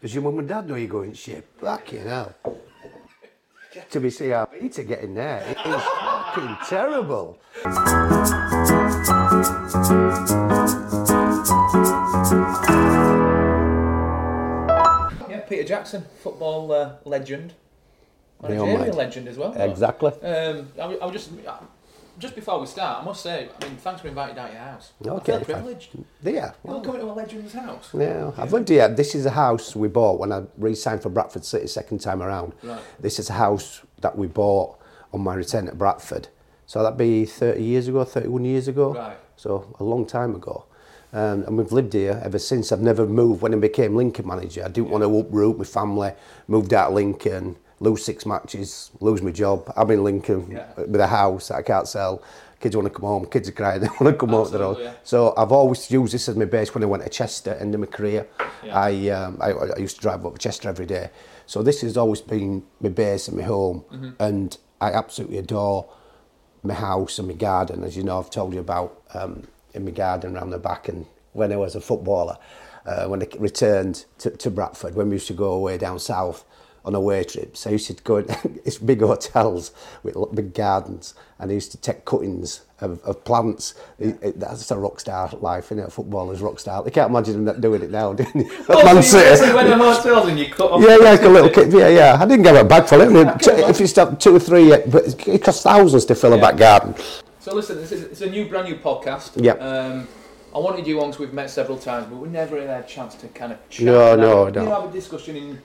Does your mum and dad know you're going shit? Fucking hell. To be CRB to get in there, it is fucking terrible. Yeah, Peter Jackson, football uh, legend, Managerial legend as well. Exactly. Um, I, I was just just before we start, I must say, I mean, thanks for inviting down to your house. I Okay, feel fine. privileged. Yeah. Know, coming to a legend's house. Yeah, I've lived here. This is a house we bought when I re-signed for Bradford City second time around. Right. This is a house that we bought on my return at Bradford. So that'd be 30 years ago, 31 years ago. Right. So a long time ago. Um, and we've lived here ever since. I've never moved. When I became Lincoln manager, I didn't want to uproot my family. Moved out of Lincoln, lose six matches, lose my job. I'm in Lincoln yeah. with a house that I can't sell. Kids want to come home, kids are crying, they want to come home the road. Yeah. So I've always used this as my base when I went to Chester, end of my career. Yeah. I, um, I, I used to drive up to Chester every day. So this has always been my base and my home. Mm -hmm. And I absolutely adore my house and my garden, as you know, I've told you about um, in my garden around the back and when I was a footballer. Uh, when I returned to, to Bradford, when we used to go away down south, on a away trips, I used to go in it's big hotels with big gardens, and I used to take cuttings of, of plants. It- it- that's a rock star life, isn't it? A footballer's rock star. You can't imagine them not doing it now, do you? Man so you City. basically went to hotels and you cut off. Yeah, yeah, like a little kid. Yeah, yeah. I didn't get a bag full. I if you stop two or three, uh, but it costs thousands to fill a back garden. So listen, this is it's a new, brand new podcast. Yeah. Um, I wanted you on 'cause we've met several times, but we never really had a chance to kind of chat. No, no, no. You have a discussion in,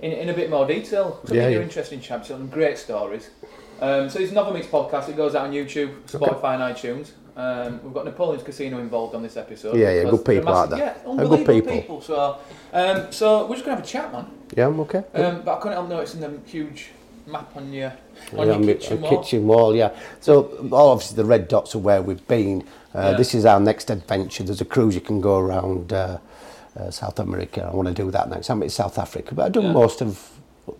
in, in a bit more detail. Some Yeah, yeah. interesting chaps, and great stories. Um, so it's Novel Mix podcast. It goes out on YouTube, Spotify, and iTunes. Um, we've got Napoleon's Casino involved on this episode. Yeah, yeah, good people they're out there. Yeah, They're good unbelievable people. So, um, so we're just gonna have a chat, man. Yeah, I'm okay. Um, but I couldn't help noticing the huge map on your on yeah, your kitchen wall. kitchen wall, yeah. So obviously the red dots are where we've been. Uh, Yeah. This is our next adventure. There's a cruise you can go around uh, uh, South America. I want to do that next. I'm in South Africa, but I've done Yeah. most of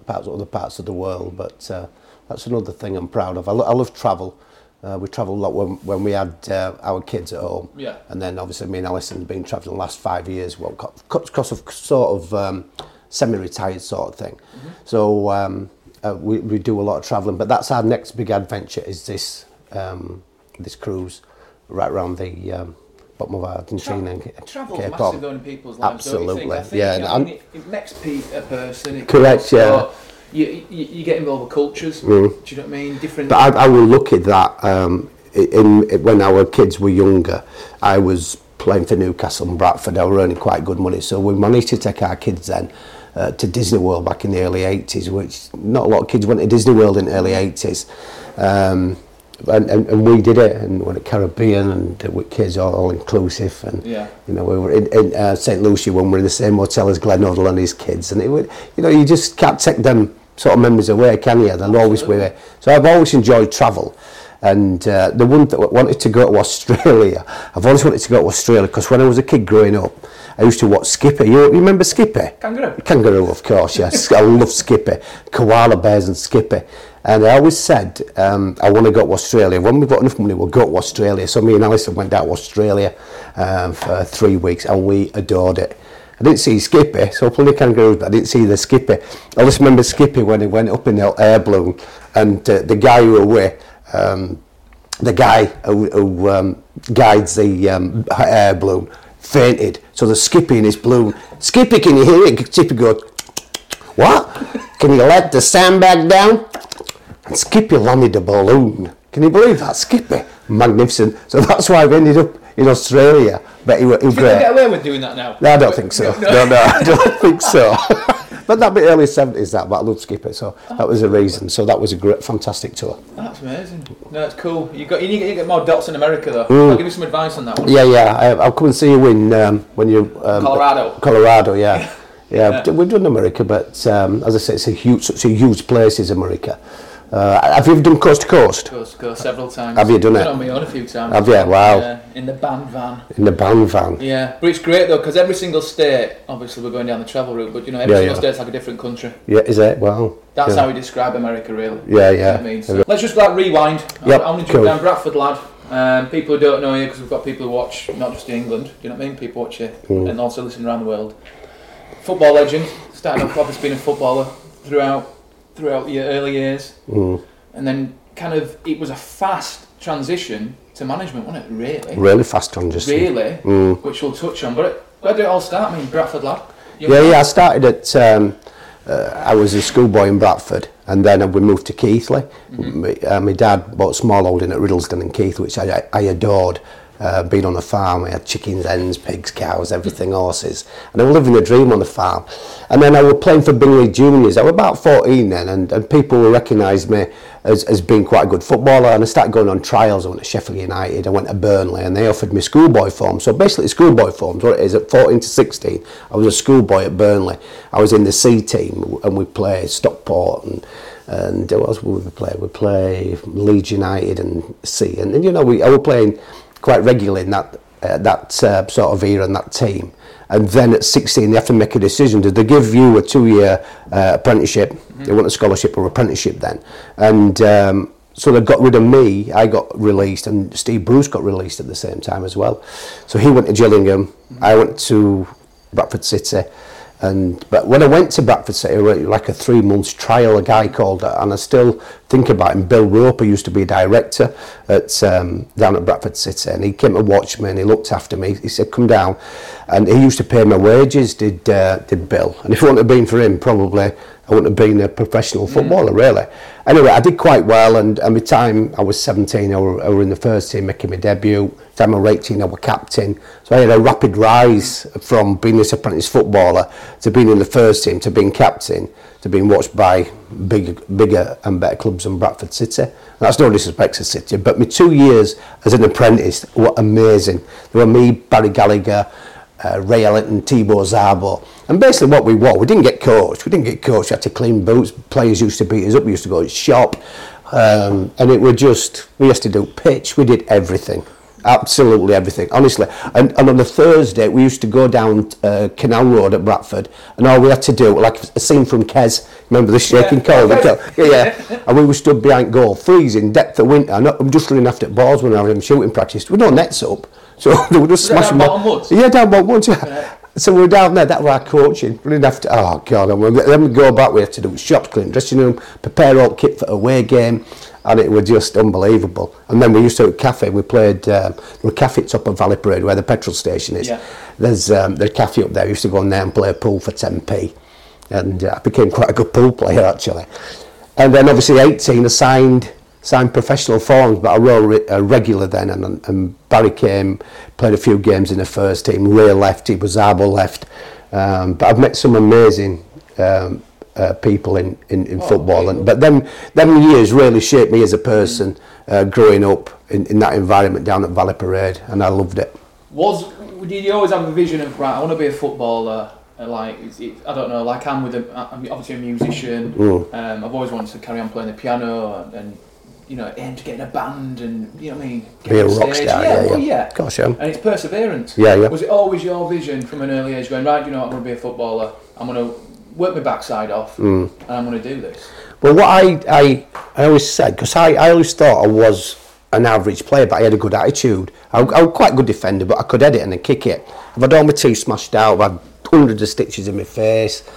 parts, other parts of the world. But uh, that's another thing I'm proud of. I, lo- I love travel. Uh, we travelled a lot when, when we had uh, our kids at home. Yeah. And then obviously me and Alison have been travelling the last five years, well, because of sort of um, semi-retired sort of thing. Mm-hmm. So um, uh, we, we do a lot of travelling, but that's our next big adventure is this um, this cruise right around the um, bottom of Argentina and Ca- Travel's Cape massive in people's lives. don't you think? Absolutely, I think, yeah, you know, I mean, it, it makes pe- a person. It Correct, yeah. You, you, you get involved with cultures. Mm. Do you know what I mean? Different. But I, I will look at that um, in, in when our kids were younger. I was playing for Newcastle and Bradford. I were earning quite good money, so we managed to take our kids then uh, to Disney World back in the early '80s, which not a lot of kids went to Disney World in the early '80s. Um, and, and, and we did it, and went to Caribbean, and with kids all, all inclusive, and Yeah. you know we were in, in uh, St Lucia when we were in the same hotel as Glenn Hoddle and his kids, and it would, you know, you just can't take them sort of memories away, can you? They'll always be there. So I've always enjoyed travel, and uh, the one that wanted to go to Australia, I've always wanted to go to Australia because when I was a kid growing up, I used to watch Skipper. You, you remember Skipper? Kangaroo. Kangaroo, of course, yes. I love Skipper. Koala bears and Skippy. And I always said, um, I want to go to Australia. When we've got enough money, we'll go to Australia. So me and Alison went out to Australia um, for three weeks and we adored it. I didn't see Skippy, so plenty of kangaroos, but I didn't see the Skippy. I just remember Skippy when he went up in the air balloon and uh, the guy who with, um, the guy who, who um, guides the um, air balloon fainted. So the Skippy in his balloon. Skippy, can you hear it? Skippy goes, what? Can you let the sandbag down? And Skippy landed a balloon. Can you believe that? Skippy. Magnificent. So that's why I've ended up in Australia. But he, wa- he was Can you great. get away with doing that now? No, I don't think so. No, no, I don't think so. but that'd be early 70s, that, but I love Skipper, so that was a reason. So that was a great, fantastic tour. That's amazing. No, it's cool. You got you need to get more dots in America though. I'll give you some advice on that one. Yeah, yeah, I, I'll come and see you in um, when you. Um, Colorado. Colorado, yeah. Yeah, we've done America, but um, as I say, it's a huge, it's a huge place, is America. Uh, have you ever done coast to coast? Go, go several times. Have you done it? on my own a few times. Have you? Wow. Yeah, in the band van. In the band van? Yeah, but it's great though because every single state, obviously we're going down the travel route, but you know every Yeah, single yeah. state's like a different country. Yeah, is it? Wow. That's yeah. how we describe America, really. Yeah, yeah. I mean? So let's just like rewind. Yep, I, want to cool. jump down Bradford, lad. Um, people who don't know you, because we've got people who watch not just in England. Do you know what I mean? People watch you Mm. and also listen around the world. Football legend, started off obviously being a footballer throughout throughout your early years, Mm. and then kind of it was a fast transition to management, wasn't it? Really, Really fast transition. really, Mm. which we'll touch on. But it, where did it all start? I mean, Bradford lad. Yeah, yeah. I started at. Um, uh, I was a schoolboy in Bradford, and then we moved to Keighley. My, uh, my dad bought a small holding at Riddlesden in Keighley, which I, I adored. Uh, being on a farm, I had chickens, hens, pigs, cows, everything, horses, and I was living a dream on the farm. And then I was playing for Bingley Juniors. I was about 14 then, and, and people recognised me as, as being quite a good footballer. And I started going on trials. I went to Sheffield United, I went to Burnley, and they offered me schoolboy form. So basically, schoolboy forms, what it is, at 14 to 16, I was a schoolboy at Burnley. I was in the C team, and we played Stockport and and what else would we play? We play Leeds United and C, and, and you know we I was playing quite regularly in that uh, that uh, sort of era and that team. And then at 16, they have to make a decision. Do they give you a two-year uh, apprenticeship? They want a scholarship or apprenticeship then, and. Um, so they got rid of me. I got released, and Steve Bruce got released at the same time as well. So he went to Gillingham. I went to Bradford City. And but when I went to Bradford City, it was like a three months trial, a guy called, and I still think about him. Bill Roper used to be a director at um, down at Bradford City, and he came to watch me and he looked after me. He said, "Come down," and he used to pay my wages. Did uh, did Bill? And if it wouldn't have been for him, probably I wouldn't have been a professional footballer, really. Anyway, I did quite well, and by the time I was 17, I were, I were in the first team making my debut. Time I was 18, I was captain. So I had a rapid rise from being this apprentice footballer to being in the first team to being captain to being watched by big, bigger and better clubs than Bradford City. And that's no disrespect to City, but my two years as an apprentice were amazing. There were me, Barry Gallagher, uh, Ray Ellington, Thibaut Zabo. And basically what we were, we didn't get coached. We didn't get coached. We had to clean boots. Players used to beat us up. We used to go to shop. Um, and it were just, we used to do pitch. We did everything. Absolutely everything, honestly. And, and on a Thursday, we used to go down uh, Canal Road at Bradford, and all we had to do, like a scene from Kes, remember the shaking Yeah. cold? Yeah, yeah. And we were stood behind goal, freezing, depth of winter. I'm just running after balls when I was in shooting practice. With no nets up, so we were just smashing down Bottom Yeah, down bottom woods. Yeah. Yeah. So we were down there. That was our coaching. Running after. Oh God! And then we go back. We had to do shops, clean dressing room, prepare all kit for away game, and it was just unbelievable. And then we used to at cafe. We played. Um, was a cafe top of Valley Parade where the petrol station is. Yeah. There's um, a cafe up there. We used to go in there and play pool for 10p, and uh, I became quite a good pool player actually. And then obviously 18, I signed signed professional forms, but I were re- uh, regular then. And, and Barry came, played a few games in the first team. Ray left, he was Szabo left. Um, but I've met some amazing um, uh, people in, in, in Oh, football. And, but them, them years really shaped me as a person uh, growing up in, in that environment down at Valley Parade, and I loved it. Was did you always have a vision of right? I want to be a footballer. uh, Like it, I don't know, like I'm with a, I'm obviously a musician. Mm. Um, I've always wanted to carry on playing the piano and, and you know aim to get in a band and you know what I mean. Get Be a rock stage. star, Yeah, yeah, well, yeah. yeah. Gosh, yeah. And it's perseverance. Yeah, yeah. Was it always your vision from an early age, going right? You know, I'm going to be a footballer. I'm going to work my backside off, Mm. and I'm going to do this. Well, what I, I, I always said, because I, I always thought I was an average player, but I had a good attitude. I, I was quite a good defender, but I could head it and then kick it. I've had all my teeth smashed out, I've had hundreds of stitches in my face,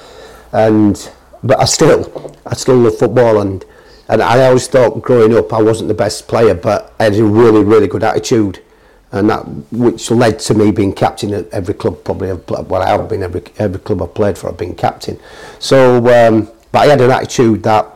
and but I still, I still love football, and and I always thought growing up I wasn't the best player, but I had a really, really good attitude. and that which led to me being captain at every club probably I've played, well I have been every every club I've played for I've been captain. So um, but I had an attitude that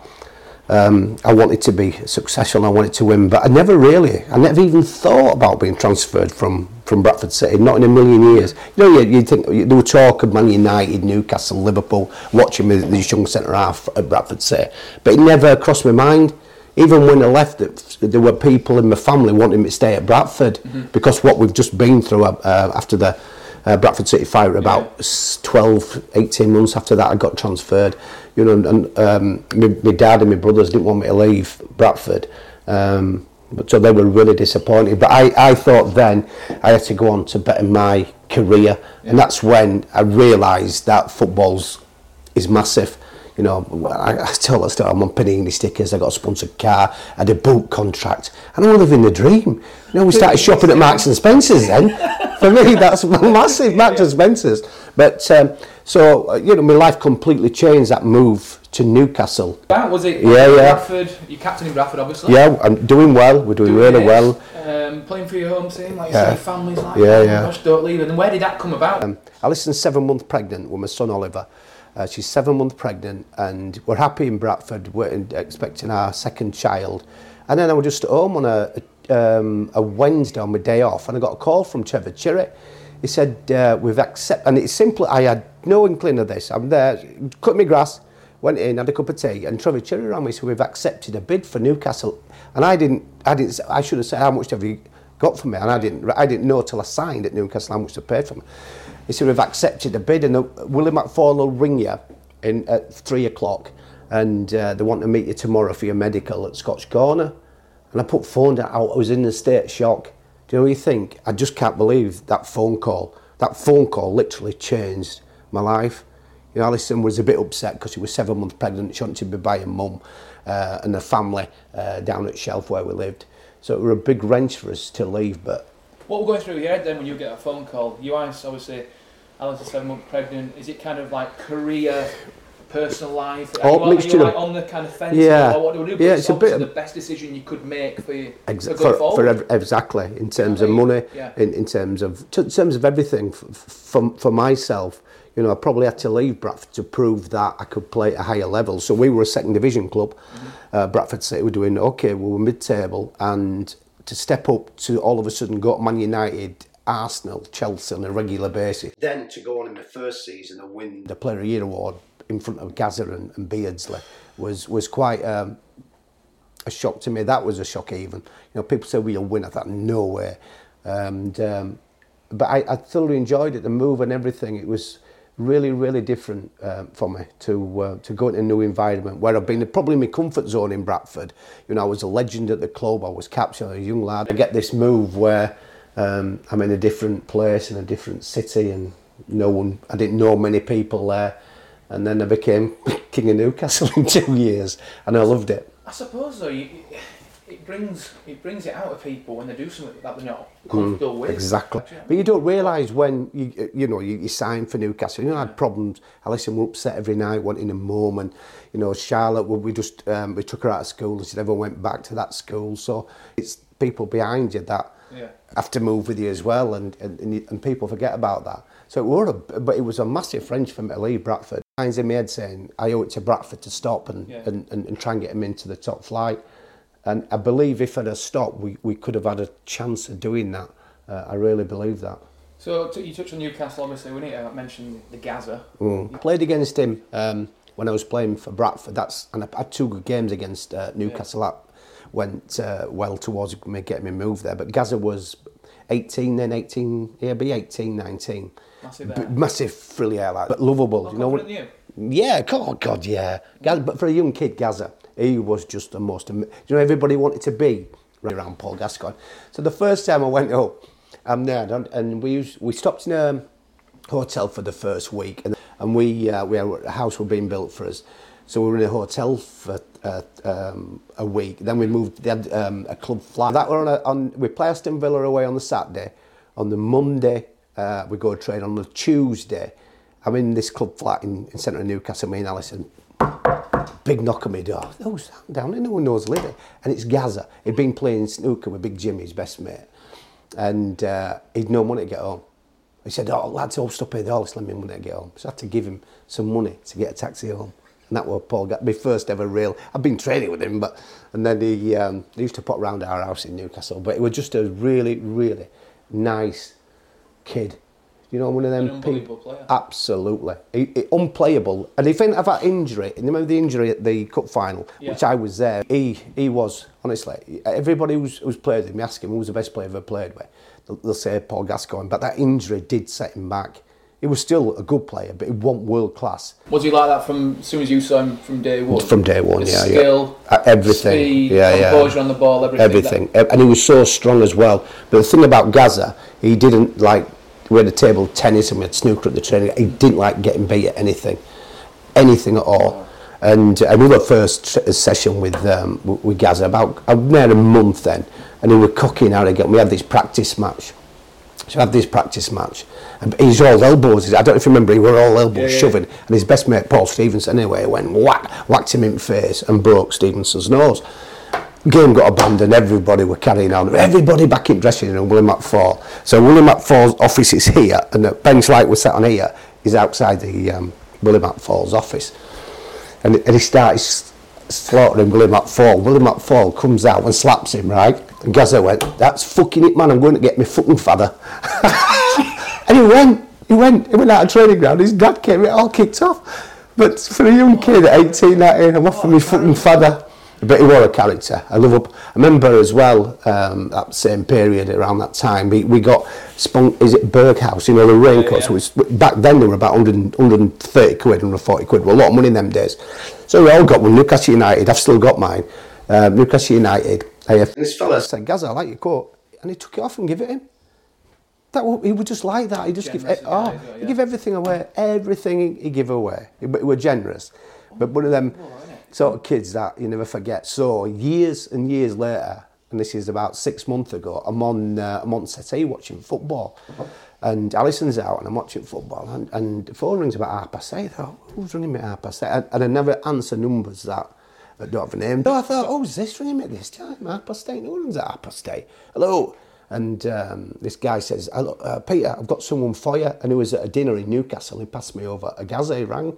um, I wanted to be successful I wanted to win but I never really I never even thought about being transferred from from Bradford City not in a million years. You know you, you think you, there were talk of Man United Newcastle Liverpool watching me this young centre half at Bradford City but it never crossed my mind. Even when I left, there were people in my family wanting me to stay at Bradford because what we've just been through uh, after the uh, Bradford City fire about s 12, 18 months after that I got transferred. You know, and um, my, my dad and my brothers didn't want me to leave Bradford. Um, but so they were really disappointed. But I, I thought then I had to go on to better my career, and that's when I realised that football's is massive. You know, I, I told that story. I'm on Panini stickers. I got a sponsored car. I had a boot contract, and I'm living the dream. You know, we started shopping at Marks and Spencers then. For me, that's massive, Marks and Spencers. But um, so uh, you know, my life completely changed. That move to Newcastle. That was it. Yeah, yeah. Bradford. You captain in Bradford, obviously. Yeah, I'm doing well. We're doing, really it. well. Um, playing for your home team, like Yeah. you say, families like Yeah, yeah. Gosh, don't leave. And where did that come about? Um, Alison's seven months pregnant with my son Oliver. Uh, she's seven months pregnant, and we're happy in Bradford. We're in, expecting our second child. And then I was just at home on a, a, um, a Wednesday on my day off, and I got a call from Trevor Cherry. He said, uh, We've accepted, and it's simply, I had no inkling of this. I'm there, cut my grass, went in, had a cup of tea, and Trevor Cherry rang me, so we've accepted a bid for Newcastle. And I didn't, I didn't, I should have said, How much have you got for me? And I didn't, I didn't know till I signed at Newcastle how much they paid for me. He said, we've accepted the bid and uh, Willie McFaul will ring you in, at three o'clock and uh, they want to meet you tomorrow for your medical at Scotch Corner. And I put phone out, I was in a state of shock. Do you know what you think? I just can't believe that phone call. That phone call literally changed my life. You know, Alison was a bit upset because she was seven months pregnant. She wanted to be by her mum uh, and her family uh, down at Shelf where we lived. So it was a big wrench for us to leave, but What we're going through your head then when you get a phone call? You guys obviously, Alice's seven months pregnant. Is it kind of like career, personal life? Are you, are you mixture like on the kind of fence? Yeah. Or what do we do? But Yeah, it's, it's a bit the best decision you could make for you Exa- for for, for ev- exactly in terms of money, Yeah. in, in terms of t- in terms of everything. F- f- for for myself, you know, I probably had to leave Bradford to prove that I could play at a higher level. So we were a second division club. Uh, Bradford City were doing okay. We were mid table, and to step up to all of a sudden go to Man United. Arsenal, Chelsea on a regular basis. Then to go on in the first season and win the Player of the Year award in front of Gazza and, and Beardsley was was quite um, a shock to me. That was a shock even. You know, people say, well, win. I thought, no way. And, um, but I, I thoroughly enjoyed it, the move and everything. It was really, really different um, for me to uh, to go into a new environment where I've been probably in my comfort zone in Bradford. You know, I was a legend at the club. I was captain, a young lad. I get this move where um, I'm in a different place in a different city and no one, I didn't know many people there. And then I became king of Newcastle in two years and I loved it. I suppose though, you, it brings it brings it out of people when they do something that they're not comfortable with. Mm, Exactly. But you don't realise when you you know you, you sign for Newcastle. You know, I had problems. Alison were upset every night, wanting a mum, and you know Charlotte. We just um, we took her out of school, and she never went back to that school. So it's people behind you that Yeah. have to move with you as well, and and, and, people forget about that. So it were, a, but it was a massive French for me to leave Bradford. Lines in my head saying I owe it to Bradford to stop and, Yeah. and, and, and try and get him into the top flight. And I believe if I'd have stopped, we, we could have had a chance of doing that. Uh, I really believe that. So t- you touched on Newcastle. Obviously, we need to mention the Gazza. Mm. Played against him um, when I was playing for Bradford. That's and I had two good games against uh, Newcastle. That went uh, well towards me getting me moved there. But Gazza was 18 then 18 yeah be 18 19 Massive B- air. massive frilly air like but lovable More you know what confident yeah oh god yeah. Gazza, but for a young kid Gazza he was just the most you know everybody wanted to be around Paul Gascoigne. So the first time I went up I'm there and- and we used, we stopped in a hotel for the first week and, and we uh, we had a house was being built for us so we were in a hotel for uh, um, a week then we moved they had um, a club flat that were on, a, on we play Aston Villa away on the Saturday on the Monday uh, we go to train on the Tuesday I'm in this club flat in, in centre of Newcastle me and Alison big knock on my door. Who's that down? No one knows Liddy. And it's Gazza. He'd been playing snooker with Big Jimmy, his best mate. And uh, he'd no money to get home. He said, oh, lads, I'll stop here. They'll lend me money to get home. So I had to give him some money to get a taxi home. And that was Paul got my first ever real. I've been training with him, but and then he, um, he used to pop round our house in Newcastle. But he was just a really, really nice kid. You know, one of them unbelievable player. Absolutely, he, he- unplayable. And if anything of that injury, and remember the injury at the cup final, Yeah. which I was there. He he was honestly. Everybody who's, who's played with him, you ask him who was the best player I've ever played with. They'll, they'll say Paul Gascoigne, but that injury did set him back. He was still a good player, but he wasn't world class Was he like that from as soon as you saw him from day one? from day one. Yeah, skill, yeah, Uh, everything. speed, yeah, yeah. composure on the ball, everything. everything. And he was so strong as well. But the thing about Gazza, he didn't like, we had a table tennis and we had snooker at the training. He didn't like getting beat at anything, anything at all. And another first session with um, with Gazza about I a month then, and he was cooking arrogant. We had this practice match. So I had this practice match, and he's all elbows. I don't know if you remember, he were all elbows Yeah, yeah. shoving, and his best mate Paul Stephenson anyway went whack, whacked him in the face and broke Stephenson's nose. Game got abandoned. Everybody were carrying on. Everybody back in dressing room. William McFaul. So William McFaul's office is here, and the bench light was sat on here is outside the um, William McFaul's office and, and he starts slaughtering William McFaul. William McFaul comes out and slaps him, right? And Gazza went, that's fucking it, man, I'm going to get my fucking father. and he went, he went, he went out of training ground, his dad came, it all kicked off. But for a young kid at 18, 19, I'm off for my fucking father. But he was a character. I love up. I remember as well um, that same period around that time. We, we got spun. Is it Berghaus? You know the raincoats. yeah. Was back then they were about 100, 130 quid, 140 quid. Well, a lot of money in them days. So we all got one. Newcastle United. I've still got mine. Um, Newcastle United. I have, this fella said, "Gazza, I like your coat," and he took it off and gave it him. That he would just like that. He just give it. Oh, guy, he give everything away. Everything he, he give away. He, but he were generous. But one of them sort of kids that you never forget. So years and years later, and this is about six months ago, I'm on uh, I'm on settee watching football, and Alison's out and I'm watching football, and, and the phone rings about half past eight. I thought, who's ringing me at half past eight? And, and I never answer numbers that. That don't have a name. So I thought, oh, is this ringing me at this time? Half past eight. No one's at half past eight. Hello. And um, this guy says, Hello, uh, Peter, I've got someone for you. And he was at a dinner in Newcastle. He passed me over. A Gazza he rang.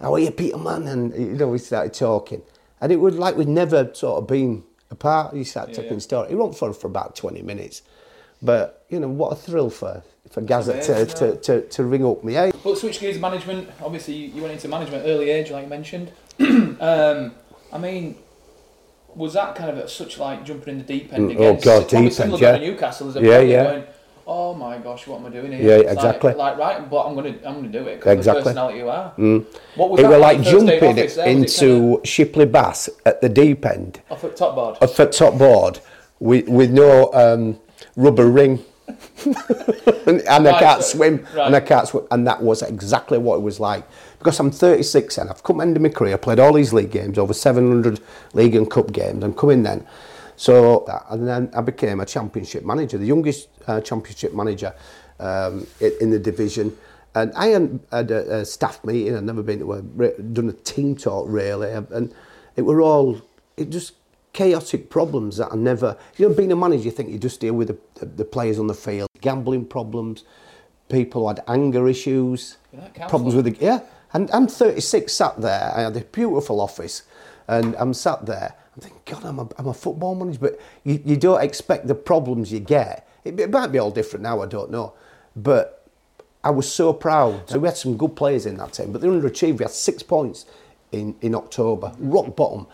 How are you, Peter, man? And, you know, we started talking. And it was like we'd never sort of been apart. He started Yeah, taking yeah. story. He went for for about 20 minutes. But, you know, what a thrill for, for Gazza to, amazing, to, to, to ring up me. Eh? But switch gears management. Obviously, you you went into management early age, like you mentioned. um, I mean, was that kind of at such like jumping in the deep end Mm, again? oh God, Probably deep similar end, yeah. Newcastle as a Yeah, player yeah. Going, oh my gosh, what am I doing here? Yeah, It's like- exactly. Like, right, but I'm gonna I'm gonna do it because Exactly. the personality you are. What was It that was like first day in jumping office there? Was it into Shipley Bass at the deep end. kinda off at top board. off the top board with, with no um, rubber ring. and, and I Right, can't so- swim, right. and I can't swim, and that was exactly what it was like. Because I'm 36 and I've come into my career, played all these league games, over 700 league and cup games. I'm coming then, so and then I became a championship manager, the youngest uh, championship manager um, in, in the division. And I hadn't a, a staff meeting. I'd never been to a done a team talk really, and it were all it just chaotic problems that I never. You know, being a manager, you think you just deal with the, the, players on the field, gambling problems, people who had anger issues, Yeah, that counts problems with the yeah. And I'm 36, sat there. I had a beautiful office, and I'm sat there. I'm thinking, God, I'm a, I'm a football manager, but you, you don't expect the problems you get. It, it might be all different now. I don't know, but I was so proud. So we had some good players in that team, but they underachieved. We had six points in, in October, rock bottom.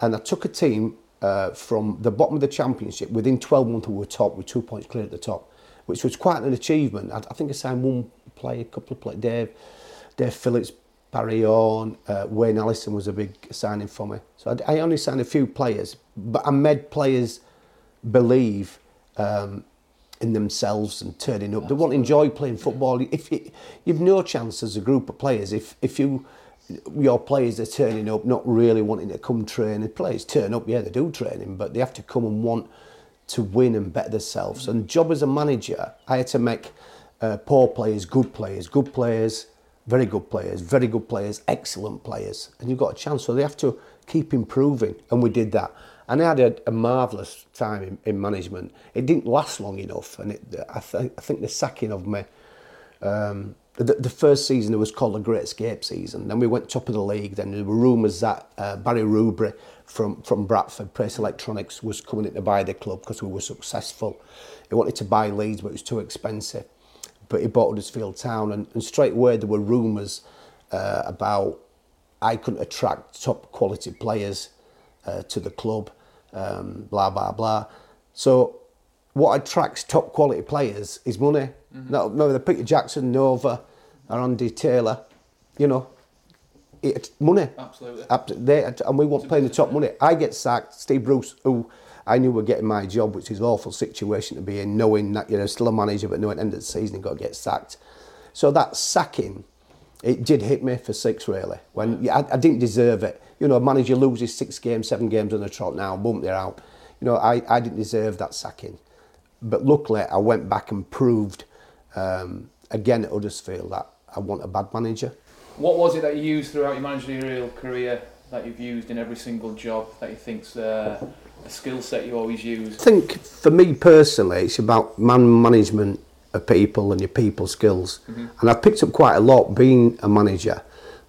And I took a team uh, from the bottom of the championship within 12 months we were top with two points clear at the top, which was quite an achievement. I, I think I signed one player, a couple of players, Dave, Dave Phillips, Barry Horne, uh, Wayne Allison was a big signing for me. So I, I only signed a few players, but I made players believe um, in themselves and turning up. They want to enjoy playing football. If you, you've no chance as a group of players, if if you your players are turning up, not really wanting to come train. The players turn up, yeah, they do training, but they have to come and want to win and better themselves. And job as a manager, I had to make uh, poor players good players, good players, very good players, very good players, excellent players, and you've got a chance. So they have to keep improving, and we did that. And I had a, a marvellous time in, in management. It didn't last long enough, and it, I, th- I think the sacking of me. Um, the, the first season it was called the Great Escape season. Then we went top of the league. Then there were rumours that uh, Barry Rubery from from Bradford Press Electronics was coming in to buy the club because we were successful. He wanted to buy Leeds, but it was too expensive. But he bought Huddersfield Town, and, and straight away there were rumours uh, about I couldn't attract top quality players uh, to the club. Um, blah blah blah. So what attracts top quality players is money. No, no, the Peter Jackson, Nova, or Andy Taylor, you know, it's money. Absolutely. They, and we want paying the top money. I get sacked. Steve Bruce, who I knew were getting my job, which is an awful situation to be in, knowing that you're still a manager, but knowing at the end of the season you've got to get sacked. So that sacking it did hit me for six really. When yeah, I, I didn't deserve it. You know, a manager loses six games, seven games on the trot now, boom, they're out. You know, I, I didn't deserve that sacking. But luckily, I went back and proved um, again at Huddersfield that I want a bad manager. What was it that you used throughout your managerial career that you've used in every single job that you think's uh, a skill set you always use? I think for me personally, it's about man management of people and your people skills. Mm-hmm. And I've picked up quite a lot being a manager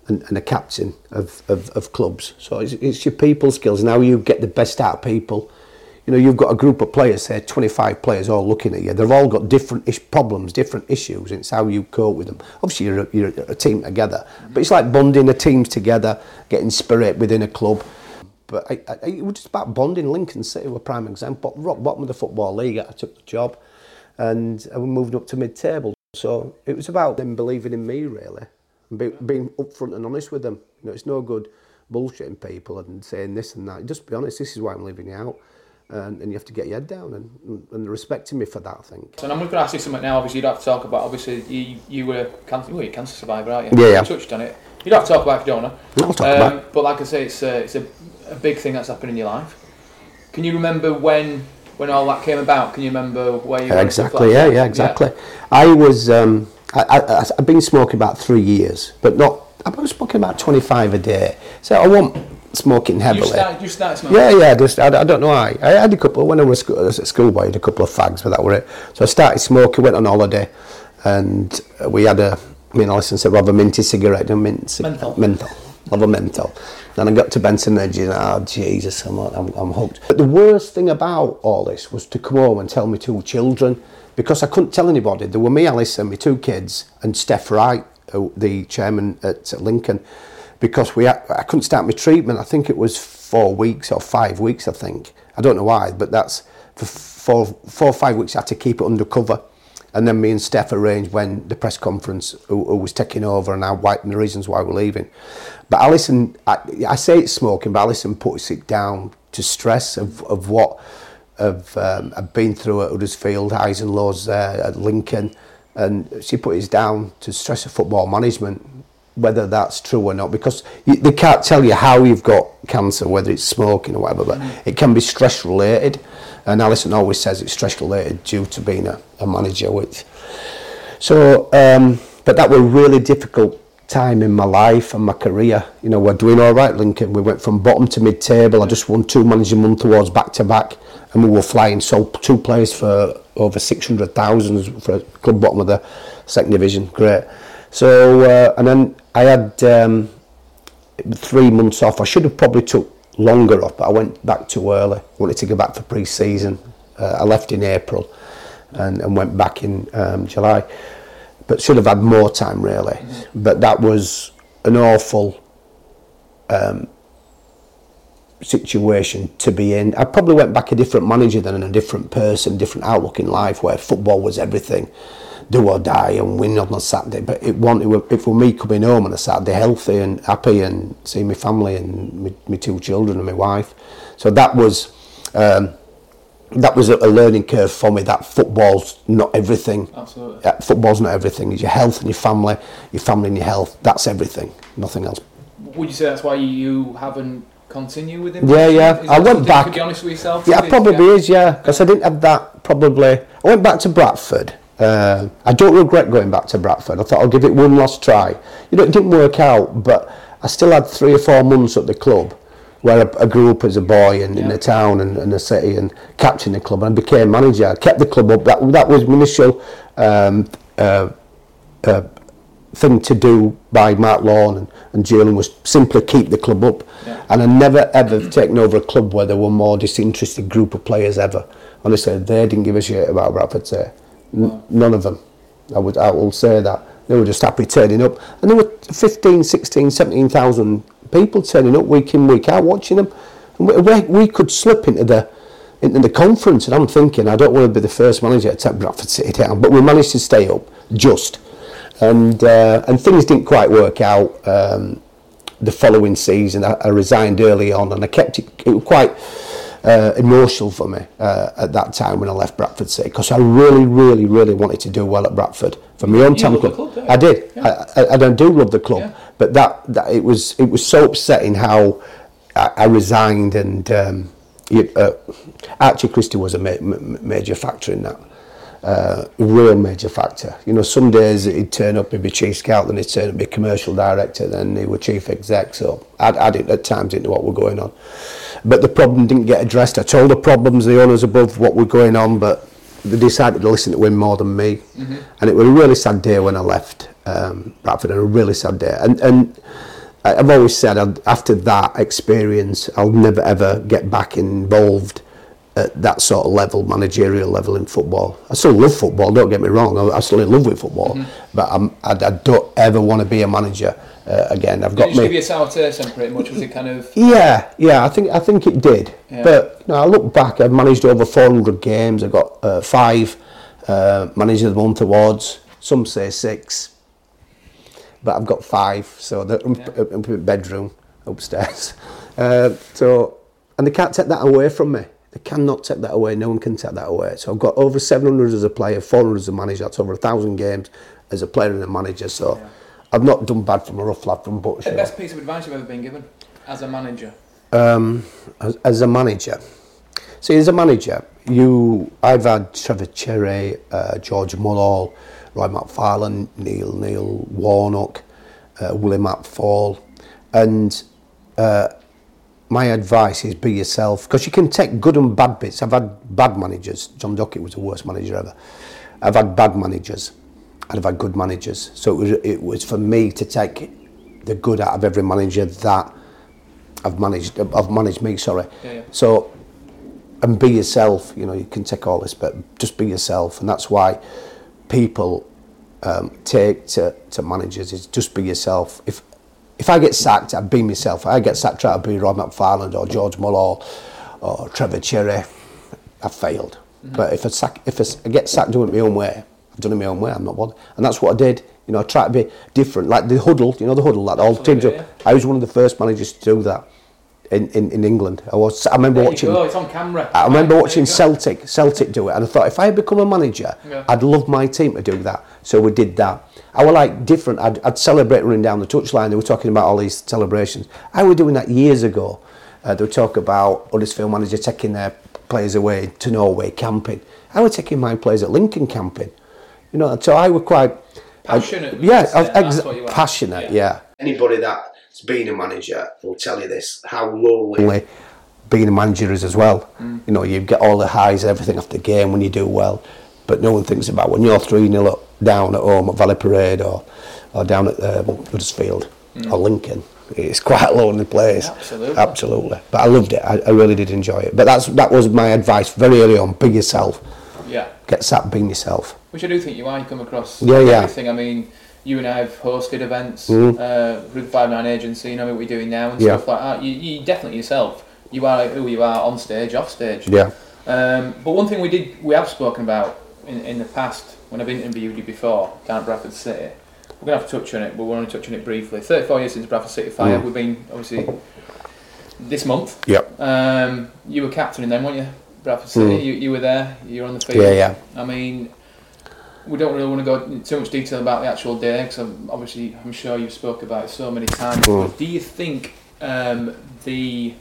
and, and a captain of, of, of clubs. So it's, it's your people skills and how you get the best out of people. You know, you've got a group of players here, 25 players all looking at you. They've all got different ish problems, different issues. It's how you cope with them. Obviously, you're a, you're a team together, but it's like bonding the teams together, getting spirit within a club. But I, I, it was just about bonding. Lincoln City were a prime example. Rock bottom of the Football League, I took the job and we moved up to mid-table. So it was about them believing in me, really, and be, being upfront and honest with them. You know, it's no good bullshitting people and saying this and that. Just be honest, this is why I'm leaving you out. And, and you have to get your head down and, and respecting me for that, I think. So I'm going to ask you something now. Obviously, you don't have to talk about. Obviously, you you were cancer, well, you're a cancer survivor, aren't you? Yeah, yeah. You touched on it. You don't have to talk about it if you don't know. I'll talk um, about it. But like I say, it's a, it's a, a big thing that's happened in your life. Can you remember when when all that came about? Can you remember where you? Were? Exactly. Yeah, yeah, exactly. Yeah. I was. Um, I, I, I've been smoking about three years, but not. I was smoking about twenty five a day. So I wasn't smoking heavily. You started, you started smoking. Yeah, yeah. Just I, I don't know why. I had a couple when I was, school, I was at school. I had a couple of fags, but that were it. So I started smoking. Went on holiday, and we had a. I mean, Alison said, "We'll have a minty cigarette, a mint, menthol, menthol, have a menthol." Then I got to Benson Edge and oh Jesus, I'm, I'm, I'm hooked. But the worst thing about all this was to come home and tell me two children because I couldn't tell anybody. There were me, Alison, my two kids, and Steff Wright, the chairman at Lincoln, because we I couldn't start my treatment. I think it was four weeks or five weeks, I think. I don't know why, but that's for four, four or five weeks I had to keep it undercover. And then me and Steff arranged when the press conference who, who was taking over and, I, and the reasons why we're leaving. But Alison, I, I say it's smoking, but Alison puts it down to stress of, of what of, um, I've been through at Huddersfield, highs and lows there at Lincoln. And she put it down to stress of football management, whether that's true or not, because they can't tell you how you've got cancer, whether it's smoking or whatever, but it can be stress related. And Alison always says it's stress related due to being a, a manager. Which, so, um, but that was really difficult time in my life and my career. You know, we're doing all right, Lincoln. We went from bottom to mid-table. I just won two manager month awards back to back, and we were flying. Sold two players for over six hundred thousand for a club bottom of the second division. Great. So uh, and then I had um, three months off. I should have probably took longer off, but I went back too early. I wanted to go back for pre-season. Uh, I left in April and, and went back in um, July but should have had more time really. Mm-hmm. But that was an awful um, situation to be in. I probably went back a different manager than a different person, different outlook in life, where football was everything, do or die and win not on a Saturday. But it wanted it for me coming home on a Saturday, healthy and happy, and seeing my family and my, my two children and my wife. So that was. Um, that was a, a, learning curve for me that football's not everything. Absolutely. Yeah, football's not everything. It's your health and your family, your family and your health. That's everything. Nothing else. Would you say that's why you haven't continued with it? Yeah, yeah. I went back. To be honest with yourself. Yeah, probably yeah. is. Yeah, because I didn't have that. Probably. I went back to Bradford. Uh, I don't regret going back to Bradford. I thought I'll give it one last try. You know, it didn't work out, but I still had three or four months at the club where I, I grew up as a boy and yeah. in the town and, and the city and captained the club and became manager. I kept the club up. That that was my initial um, uh, uh, thing to do by Mark Lawn and, and Julian was simply keep the club up. Yeah. And I never ever taken over a club where there were more disinterested group of players ever. Honestly, they didn't give a shit about Bradford. Say. N- none of them. I would I will say that. They were just happy turning up. And there were 15, 16, 17,000 people turning up week in, week out, watching them. And we, we could slip into the into the conference, and I'm thinking, I don't want to be the first manager to take Bradford City down, but we managed to stay up just, and uh, and things didn't quite work out. Um, the following season, I, I, resigned early on, and I kept it, it quite uh, emotional for me uh, at that time when I left Bradford City because I really, really, really wanted to do well at Bradford for my own town club. club. I did, Yeah. I, I, and I do love the club, Yeah. but that, that it was it was so upsetting how I, I resigned and um, uh, Archie Christie was a ma- ma- major factor in that. Uh, a real major factor. You know, some days he'd turn up, he'd be chief scout, then he'd turn up, be commercial director, then he was chief exec. So I'd didn't, at times know what were going on. But the problem didn't get addressed. I told the problems, the owners above, what were going on, but they decided to listen to him more than me. And it was a really sad day when I left um, Bradford, and a really sad day. And, and I've always said I'd, after that experience, I'll never ever get back involved at that sort of level, managerial level in football. I still love football, don't get me wrong, I- I'm absolutely in love with football, but I'm, I, I don't ever want to be a manager uh, again. I've Did got it just me. give you a sour taste then pretty much? Was it kind of... Yeah, yeah, I think I think it did. Yeah. But you know, I look back, I've managed over 400 games. I've got uh, five uh, manager of the month awards. Some say six, but I've got five. So the um, Yeah. bedroom upstairs. Uh, so and they can't take that away from me. They cannot take that away. No one can take that away. So I've got over 700 as a player, 400 as a manager. That's over a thousand games as a player and a manager. So Yeah. I've not done bad from a rough lad from The best piece of advice you've ever been given as a manager? um, as, as a manager. See, as a manager, you, I've had Trevor Cherry, uh, George Mulhall, Roy McFarland, Neil Neil Warnock, uh, William McFaul, and uh, my advice is be yourself because you can take good and bad bits. I've had bad managers. John Docherty was the worst manager ever. I've had bad managers, and I've had good managers. So it was it was for me to take the good out of every manager that I've managed. I've managed me. Sorry. Yeah, yeah. So and be yourself. You know, you can take all this, but just be yourself, and that's why people um, take to, to managers is just be yourself. If if I get sacked, I'd be myself. If I get sacked trying to be Rod McFarland or George Mulhall or Trevor Cherry, I failed. But if I sack, if I, get sacked doing it my own way, I've done it my own way. I'm not bothered, and that's what I did. You know, I try to be different. Like the huddle, you know, the huddle. Like all teams. Absolutely, I was one of the first managers to do that in, in, in England. I was. I remember There watching. you go, it's on camera. I remember There you watching. Celtic, Celtic do it, and I thought if I had become a manager, Yeah. I'd love my team to do that. So we did that. I was like different. I'd, I'd celebrate running down the touchline. They were talking about all these celebrations. I was doing that years ago. Uh, they would talk about Huddersfield manager taking their players away to Norway camping. I was taking my players at Lincoln camping. You know, so I was quite Passionate, I- yeah. I- ex- what you are. passionate. Yeah. Yeah. Anybody that's been a manager will tell you this: how lonely being a manager is as well. Mm. You know, you get all the highs, and everything after the game when you do well, but no one thinks about when you're three 0 down at home at Valley Parade or or down at um, Huddersfield or Lincoln. It's quite a lonely place. Mm. Absolutely. Absolutely. But I loved it. I, I really did enjoy it. But that's that was my advice very early on. Be yourself. Yeah. Get sat being yourself. Which I do think you are. You come across Yeah, yeah. everything. I mean, you and I have hosted events Mhm. uh, the Five Nine Agency. You know what we're doing now and Yeah. stuff like that. You, you definitely yourself. You are who you are on stage, off stage. Yeah. Um, but one thing we did, we have spoken about in, in the past when I've interviewed you before down at Bradford City. We're gonna have to touch on it, but we're only touching it briefly. 34 years since Bradford City Fire. Mm. We've been obviously this month. Yep. Um, you were captain then, weren't you? Bradford City. Mm. You, you were there. You were on the field. Yeah, yeah. I mean, we don't really want to go into too much detail about the actual day because obviously I'm sure you've spoke about it so many times. Mm. But do you think um, the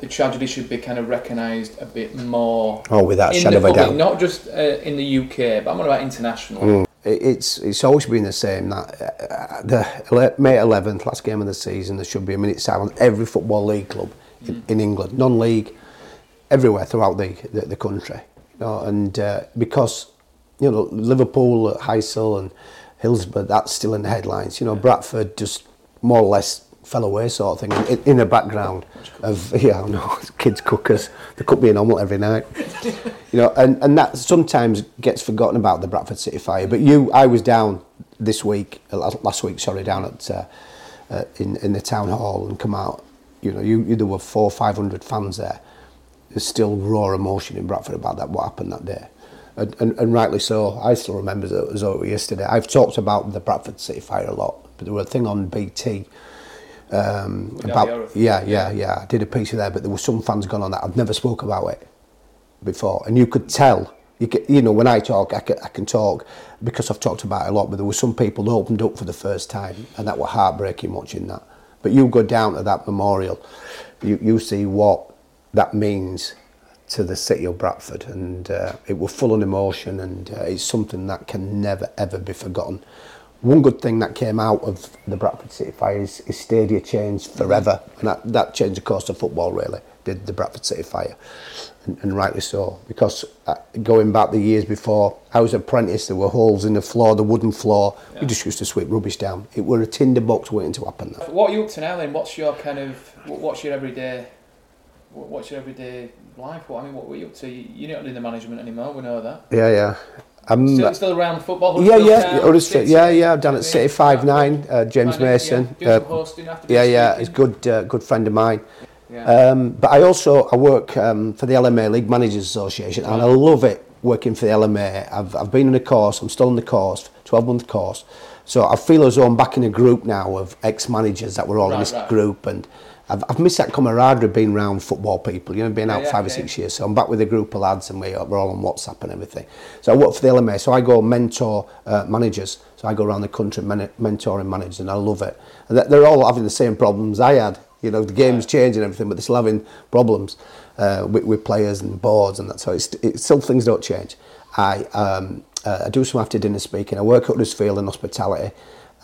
the tragedy should be kind of recognised a bit more Oh, without a shadow of a doubt. not just uh, in the UK, but I'm on about international. Mm. It's it's always been the same. That uh, the May 11th, last game of the season, there should be a minute silence. Every football league club in, in England, non-league, everywhere throughout the the, the country. You know, and uh, because you know Liverpool, Heysel, and Hillsborough, that's still in the headlines. You know, Bradford just more or less fell away, sort of thing, in, in the background of yeah, I know kids cookers. They cook me an omelette every night. you know, and, and that sometimes gets forgotten about the Bradford City Fire. But you, I was down this week, uh, last last week, sorry, down at uh, uh, in in the town hall and come out. You know, you, you there were four, five hundred fans there. There's still raw emotion in Bradford about that what happened that day. And, and, and rightly so. I still remember it as though it was yesterday. I've talked about the Bradford City Fire a lot, but there was a thing on BT Um, about yeah, yeah, yeah. I did a piece of there, but there were some fans gone on that. I've never spoke about it before, and you could tell. You, ca- you know, when I talk, I can, I can talk because I've talked about it a lot. But there were some people that opened up for the first time, and that were heartbreaking watching that. But you go down to that memorial, you you see what that means to the city of Bradford, and uh, it was full of emotion, and uh, it's something that can never ever be forgotten. One good thing that came out of the Bradford City Fire is, is stadia changed forever, and that, that changed the course of football really. Did the Bradford City Fire, and, and rightly so, because uh, going back the years before, I was apprentice. There were holes in the floor, the wooden floor. We just used to sweep rubbish down. It were a tinder box waiting to happen. That. What are you up to now then? What's your kind of what's your everyday what's your everyday life? What I mean, what were you up to? You're not doing the management anymore. We know that. Yeah, yeah. I'm, Still, still around football. yeah, yeah, yeah, City, yeah, yeah. I've done at City Five Nine. Uh, James Finding- Mason. Yeah, doing uh, hosting after yeah, yeah. He's good, uh, good friend of mine. Yeah. Um, but I also I work um, for the LMA League Managers Association, and I love it working for the LMA. I've I've been in a course. I'm still in the course, twelve month course. So I feel as though I'm back in a group now of ex managers that were all in this right. group, and I've, I've missed that camaraderie being around football people. You know, being out Yeah, five or six years. So I'm back with a group of lads, and we, we're all on WhatsApp and everything. So I work for the LMA. So I go mentor uh, managers. So I go around the country men- mentoring managers, and I love it. And they're all having the same problems I had. You know, the game's changing and everything, but they're still having problems uh, with, with players and boards and that. So it's, it's still things don't change. I um, uh, I do some after dinner speaking. I work at Huddersfield in hospitality.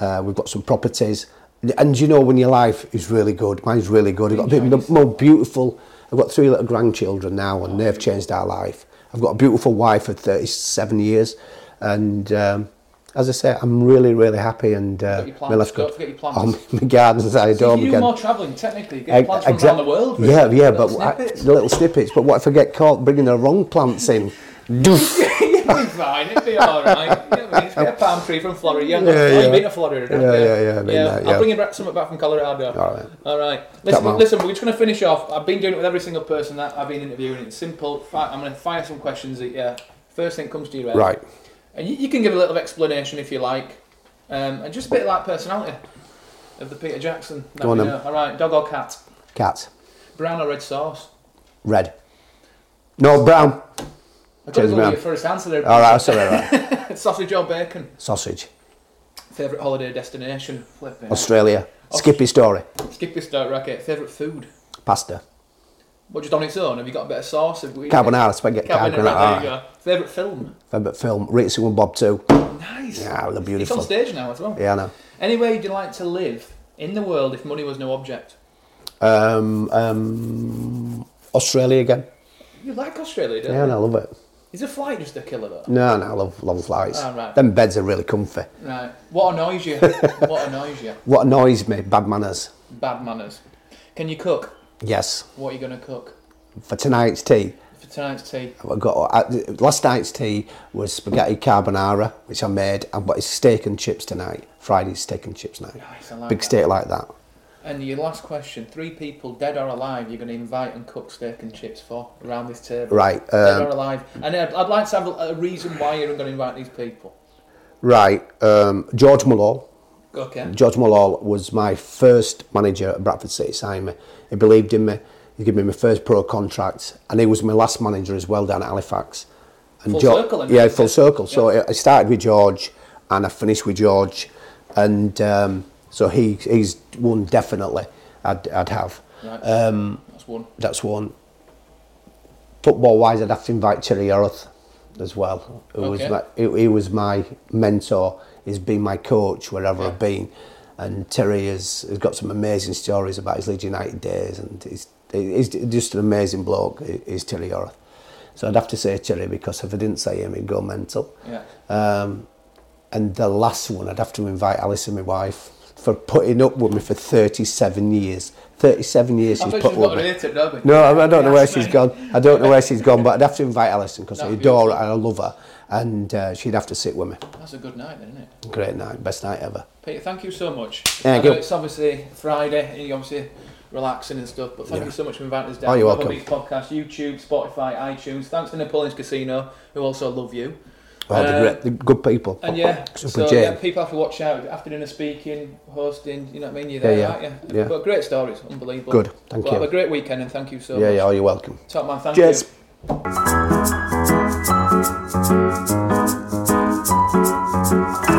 Uh, we've got some properties, and you know when your life is really good. Mine's really good. I've got a bit the more beautiful. I've got three little grandchildren now, and they've changed our life. I've got a beautiful wife for 37 years, and um, as I say, I'm really, really happy. And uh, Got your plans, my life's don't good. forget your plans. Oh, my gardens, I So adore you my do more travelling technically. You get plants from around the world. Yeah, really. yeah, Little but I, snippets. the little snippets. But what if I get caught bringing the wrong plants in? Doof. It'll be fine. It'll be all right. You know what I mean? Get a palm tree from Florida. Yeah, oh, yeah. you've been to Florida, Yeah, you? yeah, yeah, I've been there, I'll bring you back something back from Colorado. All right. All right. Come Listen, on. listen. We're just going to finish off. I've been doing it with every single person that I've been interviewing. It's simple. I'm going to fire some questions at you. First thing comes to your head. Right. And you, you can give a little explanation if you like, um, and just a bit like personality of the Peter Jackson. that Go on. All right. Dog or cat? Cat. Brown or red sauce? Red. No, brown. I got to Cheers, man. your first answer there. All right, sorry, right. Sausage or bacon? Sausage. Favourite holiday destination? Flipping. Australia. Skippy story. Skip your start racket. Favourite food? Pasta. What just on its own? Have you got a bit of sauce? Have we- Carbonara. Spaghetti Carbonara. There you go. Favourite film? Favourite film. Rita and Bob too. Nice. Yeah, they're It's beautiful. on stage now as well. Yeah, I know. Anywhere you'd like to live in the world if money was no object? Um, um, Australia again. You like Australia, don't you? Yeah, you? no, I love it. Is a flight just a killer though? No, no, I love long flights. Ah, right. Them beds are really comfy. Right. What annoys you? what annoys you? What annoys me? Bad manners. Bad manners. Can you cook? Yes. What are you going to cook For tonight's tea, for tonight's tea? I've got uh, last night's tea was spaghetti carbonara, which I made, and but it's steak and chips tonight. Friday's steak and chips night. Nice, I like Big that. steak like that. And your last question: Three people, dead or alive, you're going to invite and cook steak and chips for around this table. Right. Dead or Um, alive, and I'd, I'd like to have a, reason why you're going to invite these people. right. Um, George Mulhall. Okay. George Mulhall was my first manager at Bradford City. Me. He believed in me. He gave me my first pro contract, and he was my last manager as well down at Halifax. And Full Geor- circle Yeah, full circle. So I started with George, and I finished with George, and um, so he he's one definitely I'd I'd have. Right. Um, That's one. that's one. Football wise, I'd have to invite Terry Yorath as well. Who was my, he, he was my mentor. He's been my coach wherever Yeah. I've been, and Terry has, has got some amazing stories about his Leeds United days, and he's he's just an amazing bloke. Is Terry Yorath. So I'd have to say Terry because if I didn't say him, he'd go mental. Yeah. Um, and the last one, I'd have to invite Alison, my wife, for putting up with me for 37 years. 37 years I she's put she's up with me. No, I I don't know where she's gone. I don't know where she's gone, but I'd have to invite Alison because I adore her and I love her. And uh, she'd have to sit with me. That's a good night, then, isn't it? Great night, best night ever. Peter, thank you so much. Thank I know you. It's obviously Friday, and you're obviously relaxing and stuff, but thank Yeah. you so much for inviting us down. Oh, you're Love welcome. Podcast, YouTube, Spotify, iTunes. Thanks to Napoleon's Casino, who also love you. Oh, they're uh, great, good people. And yeah, Super so Jane. yeah, people have to watch out. After dinner speaking, hosting, you know what I mean? You're there, yeah, yeah. aren't you? Yeah. But great stories, unbelievable. Good, thank you. Have a great weekend and thank you so yeah, much. Yeah, yeah, you're welcome. Top man, thank Cheers. you.